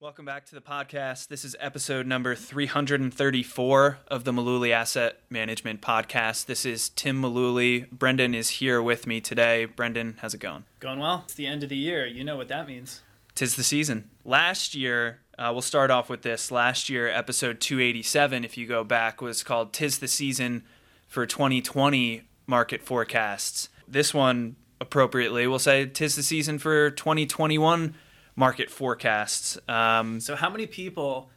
Welcome back to the podcast. This is episode number 334 of the Malooly Asset Management Podcast. This is Tim Malooly. Brendan is here with me today. Brendan, how's it going? Going well. It's the end of the year. You know what that means. Tis the season. Last year, uh, we'll start off with this. Last year, episode 287, if you go back, was called Tis the Season for 2020 Market Forecasts. This one, appropriately, we'll say Tis the Season for 2021 market forecasts. Um, So, how many people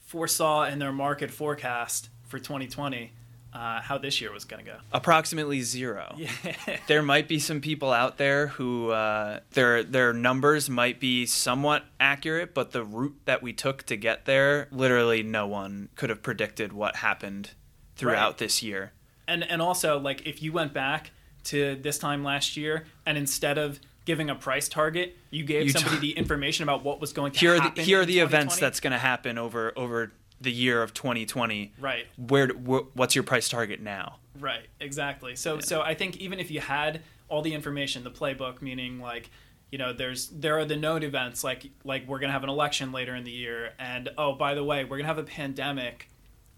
foresaw in their market forecast for 2020 uh, how this year was going to go? approximately zero. there might be some people out there who uh, their their numbers might be somewhat accurate, but the route that we took to get there, literally no one could have predicted what happened throughout Right. this year. and and also, like, if you went back to this time last year and instead of giving a price target, you gave You somebody t- the information about what was going to Here are happen. the, here are the events that's going to happen over over the year of 2020. right. Where wh- what's your price target now? Right, exactly. So so I think even if you had all the information, the playbook, meaning like, you know, there's there are the known events like like we're gonna have an election later in the year, and oh by the way, we're gonna have a pandemic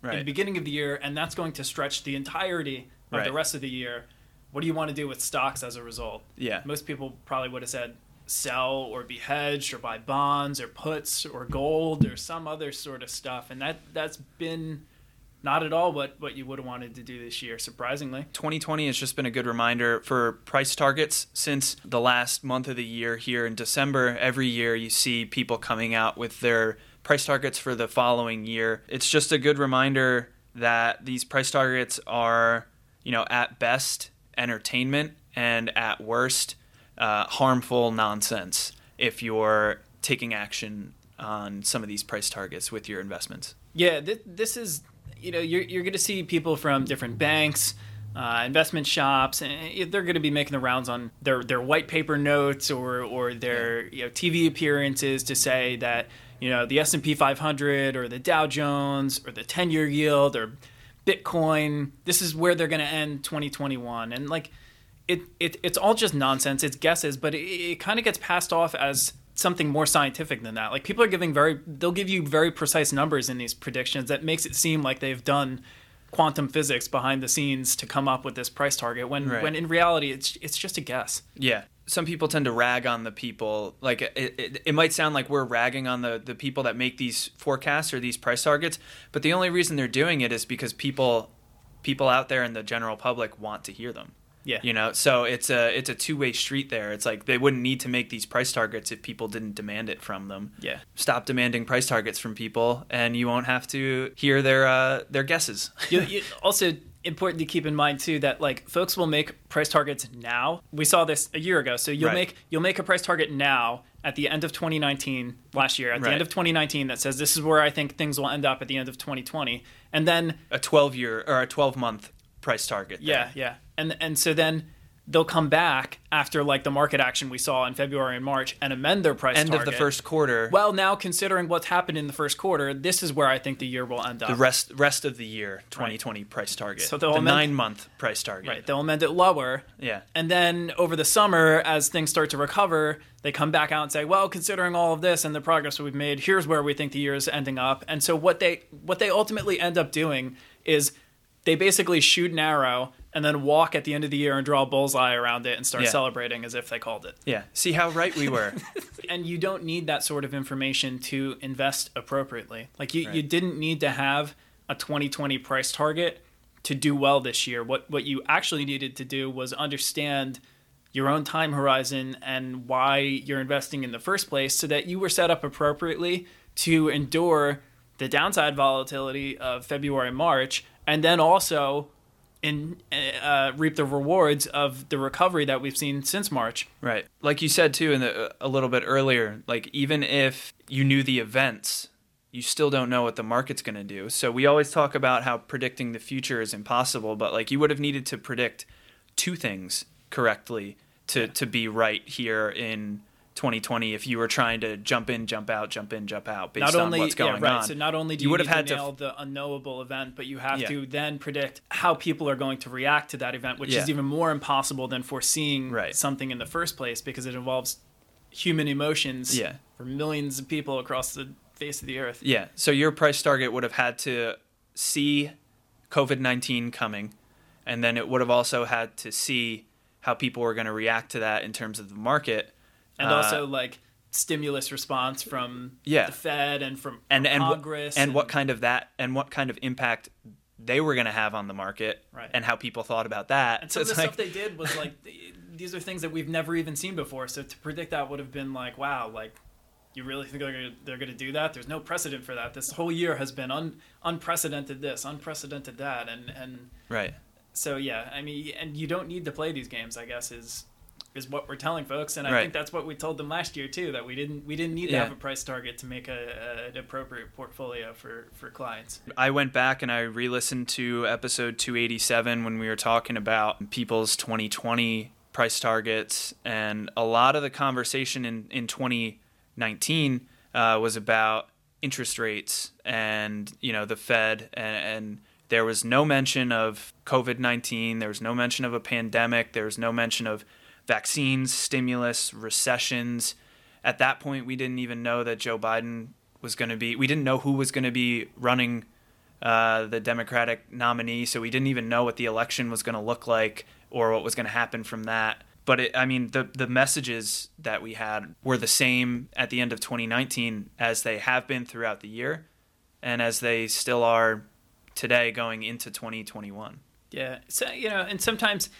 in the beginning of the year, and that's going to stretch the entirety of Right. the rest of the year. What do you want to do with stocks as a result? Yeah. Most people probably would have said sell or be hedged or buy bonds or puts or gold or some other sort of stuff, and that that's been not at all what what you would have wanted to do this year, surprisingly. 2020 has just been a good reminder for price targets since the last month of the year here in December. Every year you see people coming out with their price targets for the following year. It's just a good reminder that these price targets are, you know, at best entertainment and at worst uh, harmful nonsense if you're taking action on some of these price targets with your investments. Yeah, th- this is you know you're you're going to see people from different banks, uh, investment shops, and they're going to be making the rounds on their their white paper notes or or their you know TV appearances to say that you know the S and P 500 or the Dow Jones or the 10 year yield or Bitcoin. This is where they're going to end 2021, and like it, it it's all just nonsense. It's guesses, but it, it kind of gets passed off as something more scientific than that. Like people are giving very they'll give you very precise numbers in these predictions that makes it seem like they've done quantum physics behind the scenes to come up with this price target when Right. when in reality it's it's just a guess. Yeah. Some people tend to rag on the people. Like it, it, it might sound like we're ragging on the, the people that make these forecasts or these price targets, but the only reason they're doing it is because people people out there in the general public want to hear them. Yeah. You know, so it's a it's a two way street there. It's like they wouldn't need to make these price targets if people didn't demand it from them. Yeah. Stop demanding price targets from people, and you won't have to hear their uh, their guesses. you, you, also important to keep in mind too that like folks will make price targets now. We saw this a year ago, so you'll Right. make you'll make a price target now at the end of 2019 last year at the end of 2019 that says this is where I think things will end up at the end of 2020, and then a twelve year or a twelve month price target. there. yeah, yeah, and and so then they'll come back after like the market action we saw in February and March and amend their price End target. of the first quarter. Well, now considering what's happened in the first quarter, this is where I think the year will end up. the rest rest of the year 2020 price target So they'll the amend- nine month price target Right, they'll amend it lower. Yeah. And then over the summer, as things start to recover, they come back out and say, "Well, considering all of this and the progress we've made, here's where we think the year is ending up." And so what they what they ultimately end up doing is they basically shoot an arrow and then walk at the end of the year and draw a bullseye around it and start Yeah. celebrating as if they called it. yeah see how right we were And you don't need that sort of information to invest appropriately. Like you, you didn't need to have a 2020 price target to do well this year. What what you actually needed to do was understand your own time horizon and why you're investing in the first place so that you were set up appropriately to endure the downside volatility of February March and then also in uh, reap the rewards of the recovery that we've seen since March. right like you said too in the, a little bit earlier like even if you knew the events you still don't know what the market's going to do. So we always talk about how predicting the future is impossible, but like you would have needed to predict two things correctly to to be right here in 2020 if you were trying to jump in, jump out, jump in, jump out based not only, on what's going yeah, right. on. So not only do You you, would have had to nail the unknowable event, but you have Yeah. to then predict how people are going to react to that event, which is even more impossible than foreseeing Right. something in the first place because it involves human emotions Yeah. for millions of people across the face of the earth. Yeah. So your price target would have had to see COVID 19 coming, and then it would have also had to see how people were going to react to that in terms of the market. And Uh, also like stimulus response from Yeah. the Fed and from, and from and what- Congress and what kind of that and what kind of impact they were going to have on the market Right. and how people thought about that. And So some of the like- stuff they did was like these are things that we've never even seen before. So to predict that would have been like, wow, like you really think they're gonna, they're going to do that? There's no precedent for that. This whole year has been un, unprecedented. This, unprecedented that, and and right. so yeah, I mean, and you don't need to play these games. I guess is is what we're telling folks, and I Right. think that's what we told them last year too. That we didn't we didn't need to have a price target to make a, a, an appropriate portfolio for for clients. I went back and I re-listened to episode 287 when we were talking about people's 2020 price targets, and a lot of the conversation in in 2019 uh, was about interest rates and you know the Fed, and, and there was no mention of COVID 19. There was no mention of a pandemic. There was no mention of vaccines, stimulus, recessions. At that point, we didn't even know that Joe Biden was going to be. We didn't know who was going to be running uh, the Democratic nominee, so we didn't even know what the election was going to look like or what was going to happen from that. But it, I mean, the the messages that we had were the same at the end of 2019 as they have been throughout the year, and as they still are today going into 2021. Yeah. So you know, and sometimes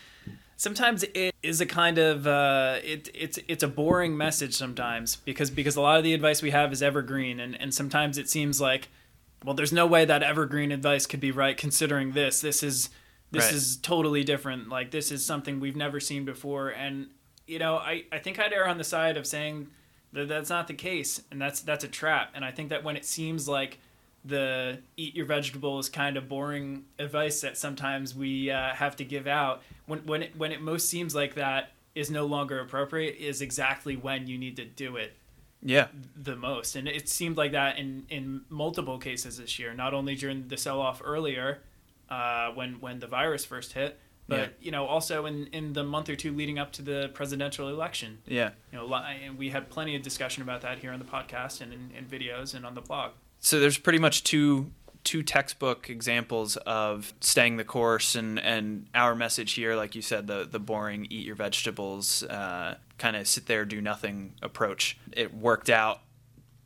sometimes it is a kind of uh, it it's it's a boring message sometimes because because a lot of the advice we have is evergreen and and sometimes it seems like well there's no way that evergreen advice could be right considering this. This is this Right. is totally different. Like this is something we've never seen before. And you know I I think I'd err on the side of saying that that's not the case and that's that's a trap. And I think that when it seems like the eat your vegetables kind of boring advice that sometimes we uh, have to give out. When when it, when it most seems like that is no longer appropriate is exactly when you need to do it Yeah, the most. And it seemed like that in in multiple cases this year not only during the sell off earlier uh, when when the virus first hit but Yeah. you know also in in the month or two leading up to the presidential election. Yeah. you know and we had plenty of discussion about that here on the podcast and in, in videos and on the blog so there's pretty much two two textbook examples of staying the course and and our message here like you said the the boring eat your vegetables uh, kind of sit there do nothing approach. It worked out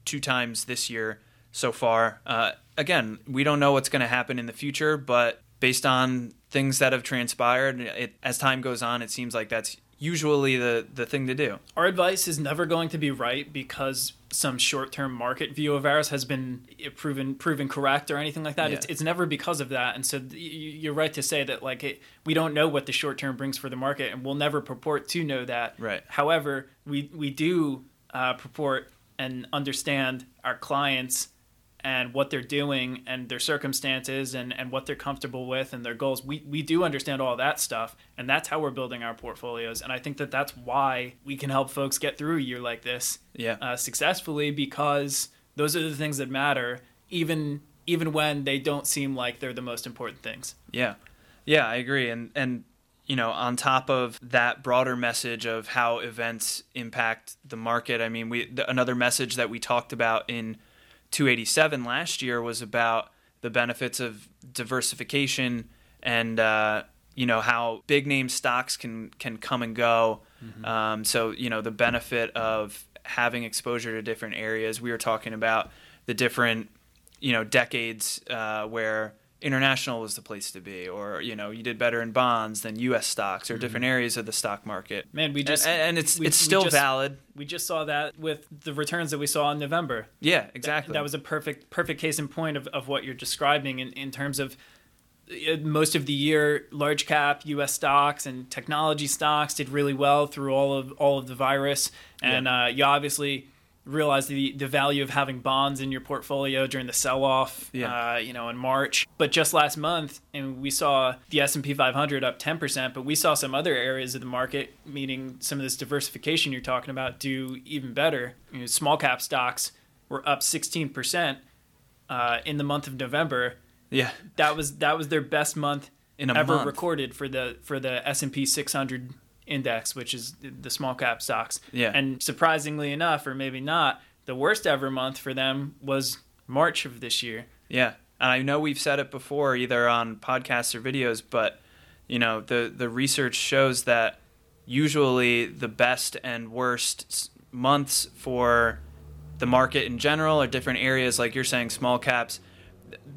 two times this year so far. Uh, again we don't know what's going to happen in the future but based on things that have transpired it, as time goes on it seems like that's usually the the thing to do our advice is never going to be right because some short-term market view of ours has been proven proven correct or anything like that. Yeah. It's, it's never because of that. And so you- you're right to say that like it, we don't know what the short term brings for the market, and we'll never purport to know that. Right. However, we we do uh, purport and understand our clients and what they're doing and their circumstances and, and what they're comfortable with and their goals. We, we do understand all that stuff, and that's how we're building our portfolios. And I think that that's why we can help folks get through a year like this yeah uh, successfully because those are the things that matter, even even when they don't seem like they're the most important things. Yeah, yeah, I agree. And and you know, on top of that broader message of how events impact the market, I mean, we the, another message that we talked about in 287 last year was about the benefits of diversification and uh, you know how big name stocks can can come and go. Um, so you know the benefit of having exposure to different areas. We were talking about the different you know decades uh, where international was the place to be, or you know you did better in bonds than U.S. stocks or different areas of the stock market. Man, we just and, and it's we- it's still just- valid. We just saw that with the returns that we saw in November. Yeah, exactly. That was a perfect perfect case in point of, of what you're describing in, in terms of uh, most of the year large cap US stocks and technology stocks did really well through all of all of the virus and uh, you obviously realize the the value of having bonds in your portfolio during the sell off, Yeah. uh, you know, in March. But just last month, and we saw the S and P 500 up 10 percent, but we saw some other areas of the market, meaning some of this diversification you're talking about, do even better. You know, small cap stocks were up 16 percent uh, in the month of November. Yeah. That was that was their best month In a ever month. recorded for the for the S and P 600 index, which is the small cap stocks. Yeah. And surprisingly enough, or maybe not, the worst ever month for them was March of this year. Yeah, and I know we've said it before, either on podcasts or videos, but you know the the research shows that usually the best and worst months for the market in general or different areas, like you're saying, small caps.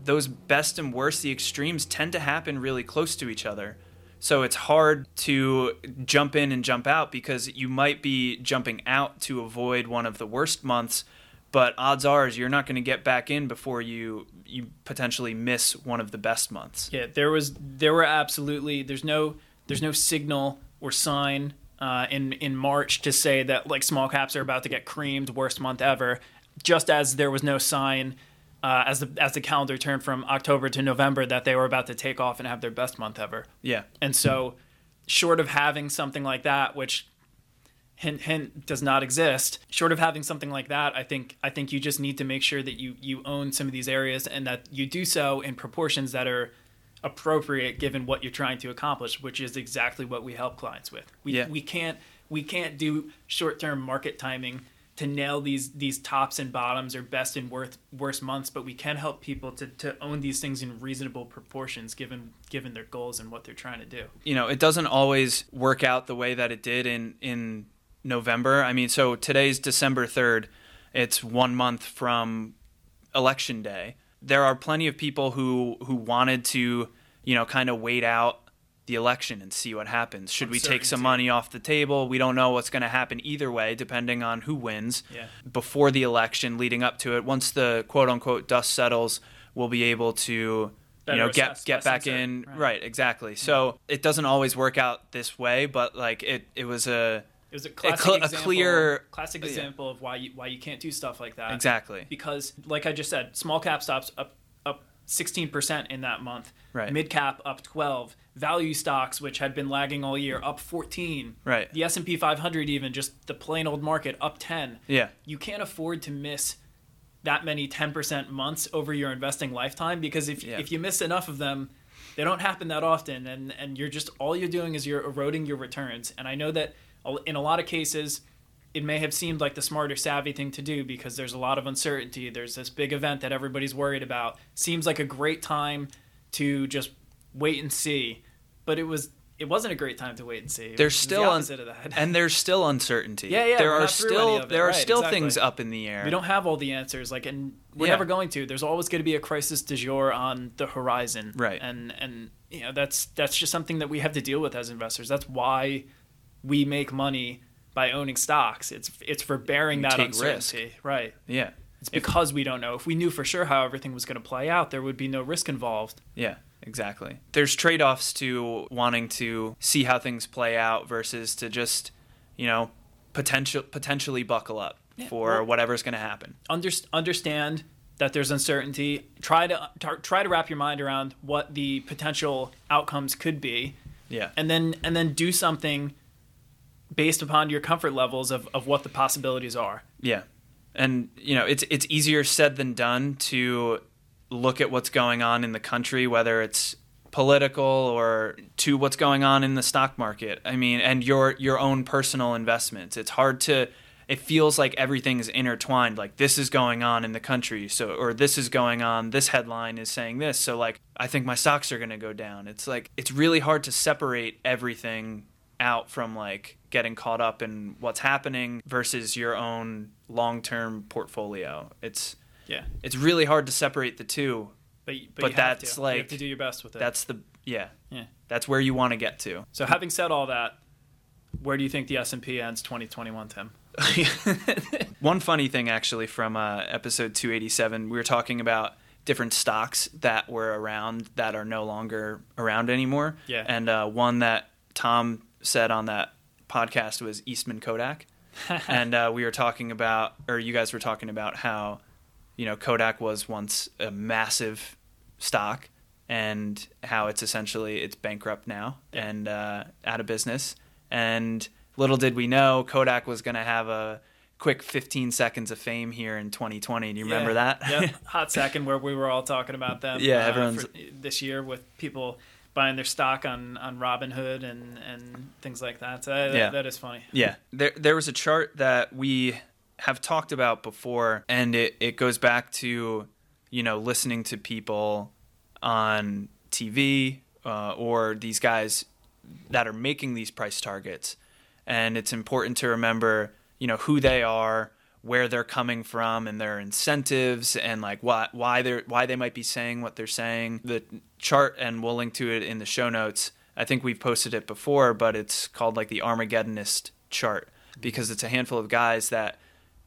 Those best and worst, the extremes tend to happen really close to each other. So it's hard to jump in and jump out because you might be jumping out to avoid one of the worst months, but odds are is you're not going to get back in before you you potentially miss one of the best months. Yeah, there was there were absolutely there's no there's no signal or sign uh, in in March to say that like small caps are about to get creamed, worst month ever. Just as there was no sign uh, as the as the calendar turned from October to November that they were about to take off and have their best month ever. Yeah. And so, short of having something like that, which hint hint does not exist, short of having something like that, I think I think you just need to make sure that you you own some of these areas and that you do so in proportions that are appropriate given what you're trying to accomplish, which is exactly what we help clients with. We Yeah. we can't we can't do short term market timing to nail these these tops and bottoms or best and worst worst months, but we can help people to, to own these things in reasonable proportions given given their goals and what they're trying to do. you know, it doesn't always work out the way that it did in in November. I mean, so today's December 3rd. It's 1 month from election day. There are plenty of people who who wanted to, you know, kind of wait out the election and see what happens. Should we take some money off the table? We don't know what's going to happen either way depending on who wins. Yeah. Before the election leading up to it, once the quote unquote dust settles, we'll be able to Better you know get get back in right. right exactly so it doesn't always work out this way but like it it was a It was a classic cl- a example, clear- classic yeah. example of why you why you can't do stuff like that. exactly Because like I just said, small cap stops up 16% in that month. Right. Mid cap up 12. Value stocks which had been lagging all year up 14. Right. The S&P 500 even just the plain old market up 10. yeah You can't afford to miss that many 10% months over your investing lifetime because if Yeah. if you miss enough of them they don't happen that often and and you're just all you're doing is you're eroding your returns and i know that in a lot of cases it may have seemed like the smarter savvy thing to do because there's a lot of uncertainty. There's this big event that everybody's worried about. Seems like a great time to just wait and see. But it was it wasn't a great time to wait and see. There's still the un- of that. and there's still uncertainty. Yeah, yeah, there are still any of it, there are right, still exactly. things up in the air. We don't have all the answers like and we're Yeah. never going to. There's always going to be a crisis du jour on the horizon. Right. and and you know that's that's just something that we have to deal with as investors. That's why we make money by owning stocks it's it's for bearing that take risk. uncertainty right yeah it's because we don't know if we knew for sure how everything was going to play out there would be no risk involved Yeah, exactly. There's trade offs to wanting to see how things play out versus to just, you know, potential potentially buckle up for well- whatever's going to happen. Under, understand that there's uncertainty try to try to wrap your mind around what the potential outcomes could be Yeah. and then and then do something based upon your comfort levels of, of what the possibilities are. Yeah. And you know, it's it's easier said than done to look at what's going on in the country whether it's political or to what's going on in the stock market. I mean, and your your own personal investments. It's hard to it feels like everything's intertwined like this is going on in the country so or this is going on this headline is saying this so like i think my stocks are going to go down it's like it's really hard to separate everything out from like getting caught up in what's happening versus your own long-term portfolio it's Yeah. it's really hard to separate the two But, but, But you have that's to. like- you have to do your best with it. that's the yeah yeah. that's where you want to get to So having said all that, where do you think the S&P ends 2021, Tim? One funny thing, actually, from uh, episode 287, we were talking about different stocks that were around that are no longer around anymore. Yeah. And uh, one that Tom said on that podcast was Eastman Kodak. and uh, we were talking about, or you guys were talking about how, you know, Kodak was once a massive stock, and how it's essentially it's bankrupt now and uh, out of business. And little did we know, Kodak was going to have a quick 15 seconds of fame here in 2020. Do you remember that? yep. Hot second where we were all talking about them. Yeah, uh, everyone's- this year with people buying their stock on on Robinhood and and things like that. So that, Yeah. that is funny. Yeah, there there was a chart that we have talked about before, and it it goes back to you know listening to people on TV uh, or these guys that are making these price targets, and it's important to remember you know who they are where they're coming from and their incentives and like why why they're why they might be saying what they're saying. The chart and we'll link to it in the show notes. I think we've posted it before, but it's called like the Armageddonist chart because it's a handful of guys that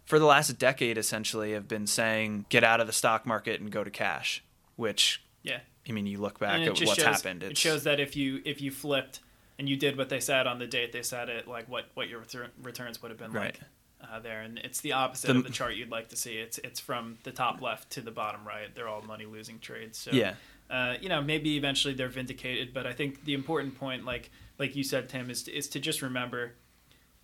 for the last decade essentially have been saying get out of the stock market and go to cash, which Yeah. I mean you look back at what's shows, happened. It shows that if you if you flipped and you did what they said on the date they said it, like what what your retur- returns would have been Right. like. Uh, there and it's the opposite The- of the chart you'd like to see. It's it's from the top left to the bottom right. They're all money losing trades. So yeah. uh, you know, maybe eventually they're vindicated. But I think the important point, like like you said, Tim, is is to just remember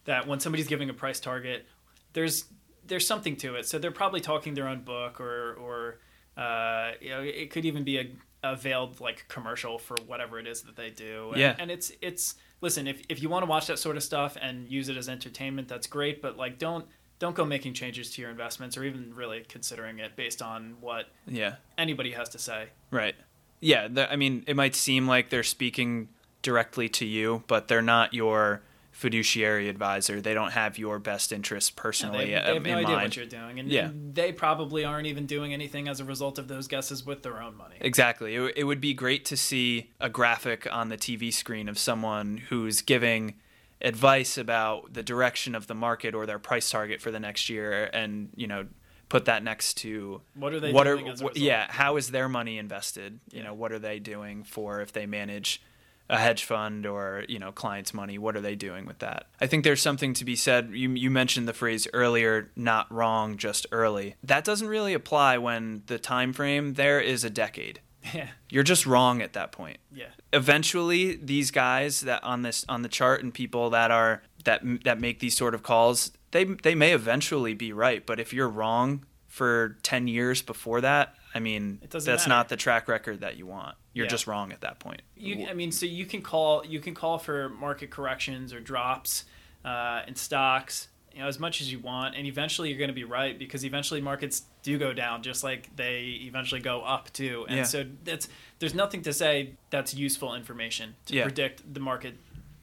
that when somebody's giving a price target, there's there's something to it. So they're probably talking their own book, or or uh, you know, it could even be a, a veiled like commercial for whatever it is that they do. And, Yeah. and it's it's listen if if you want to watch that sort of stuff and use it as entertainment, that's great. But like, don't don't go making changes to your investments or even really considering it based on what Yeah. anybody has to say. Right. Yeah. The, I mean, it might seem like they're speaking directly to you, but they're not your fiduciary advisor. They don't have your best interests personally they, they um, have in no idea mind. what you're doing, and, Yeah. they probably aren't even doing anything as a result of those guesses with their own money. Exactly. It, it would be great to see a graphic on the TV screen of someone who's giving advice about the direction of the market or their price target for the next year and, you know, put that next to What are they what doing are as a what- result? yeah, how is their money invested? You Yeah. know, what are they doing for if they manage a hedge fund or, you know, clients' money, what are they doing with that? I think there's something to be said. You you mentioned the phrase earlier, not wrong, just early. That doesn't really apply when the time frame there is a decade Yeah, you're just wrong at that point. yeah, Eventually, these guys that on this on the chart and people that are that that make these sort of calls, they they may eventually be right. But if you're wrong for ten years before that, I mean, that's doesn't not matter. the track record that you want. You're Yeah. just wrong at that point. You, I mean, so you can call you can call for market corrections or drops uh, in stocks, you know, as much as you want, and eventually you're going to be right because eventually markets do go down, just like they eventually go up too. And Yeah. so that's there's nothing to say that's useful information to Yeah. predict the market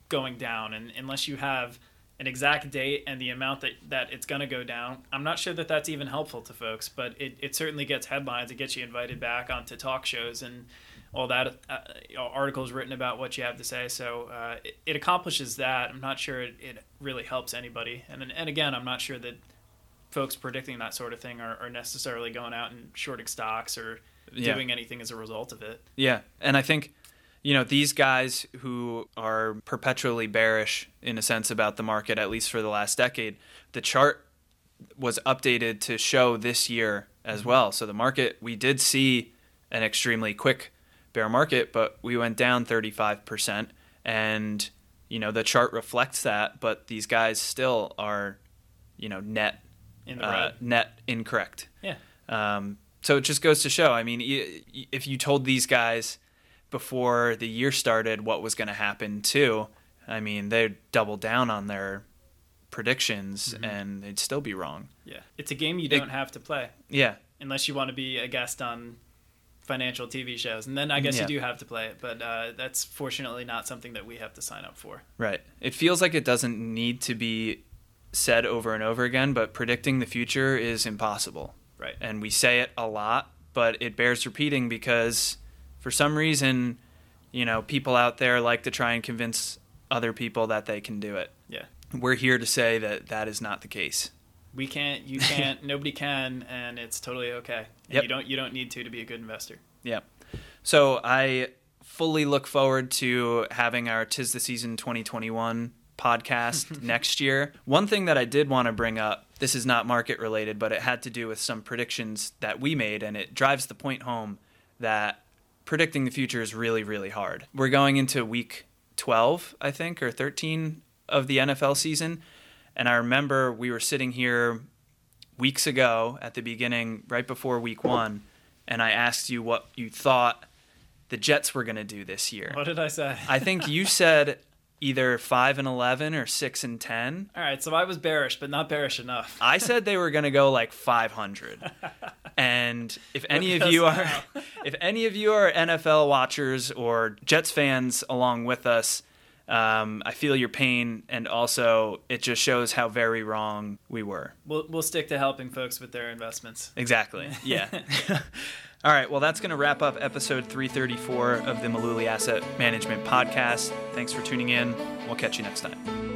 going down, and unless you have an exact date and the amount that, that it's going to go down, I'm not sure that that's even helpful to folks, but it, it certainly gets headlines. It gets you invited back onto talk shows and all that uh, know, articles written about what you have to say. So uh, it, it accomplishes that. I'm not sure it, it really helps anybody. And and again, I'm not sure that folks predicting that sort of thing are, are necessarily going out and shorting stocks or Yeah. doing anything as a result of it. Yeah, and I think you know these guys who are perpetually bearish in a sense about the market, at least for the last decade. The chart was updated to show this year as well. So the market, we did see an extremely quick bear market, but we went down 35%. And, you know, the chart reflects that, but these guys still are, you know, net, In uh, net incorrect. Yeah. Um, so it just goes to show. I mean, y- y- if you told these guys before the year started what was going to happen too, I mean, they'd double down on their predictions Mm-hmm. and they'd still be wrong. Yeah. It's a game you don't have to play Yeah, unless you want to be a guest on financial TV shows. And then I guess Yeah. you do have to play it. But uh, that's fortunately not something that we have to sign up for. right. It feels like it doesn't need to be said over and over again, but predicting the future is impossible. Right. and we say it a lot, but it bears repeating because for some reason, you know, people out there like to try and convince other people that they can do it. Yeah. We're here to say that that is not the case. We can't. You can't. nobody can, and it's totally okay. And Yep. You don't. You don't need to to be a good investor. Yeah. So I fully look forward to having our Tis the Season 2021 podcast next year. One thing that I did want to bring up, this is not market related, but it had to do with some predictions that we made, and it drives the point home that predicting the future is really, really hard. We're going into week 12, I think, or 13 of the NFL season. And I remember we were sitting here weeks ago at the beginning, right before week one, and I asked you what you thought the Jets were going to do this year. What did I say? I think you said either 5 and 11 or 6 and 10. All right, so I was bearish, but not bearish enough. I said they were going to go like 500. and if any of you are if any of you are NFL watchers or Jets fans along with us, um, I feel your pain, and also it just shows how very wrong we were. We'll we'll stick to helping folks with their investments. Exactly. Yeah. All right. Well, that's going to wrap up episode 334 of the Malooly Asset Management Podcast. Thanks for tuning in. We'll catch you next time.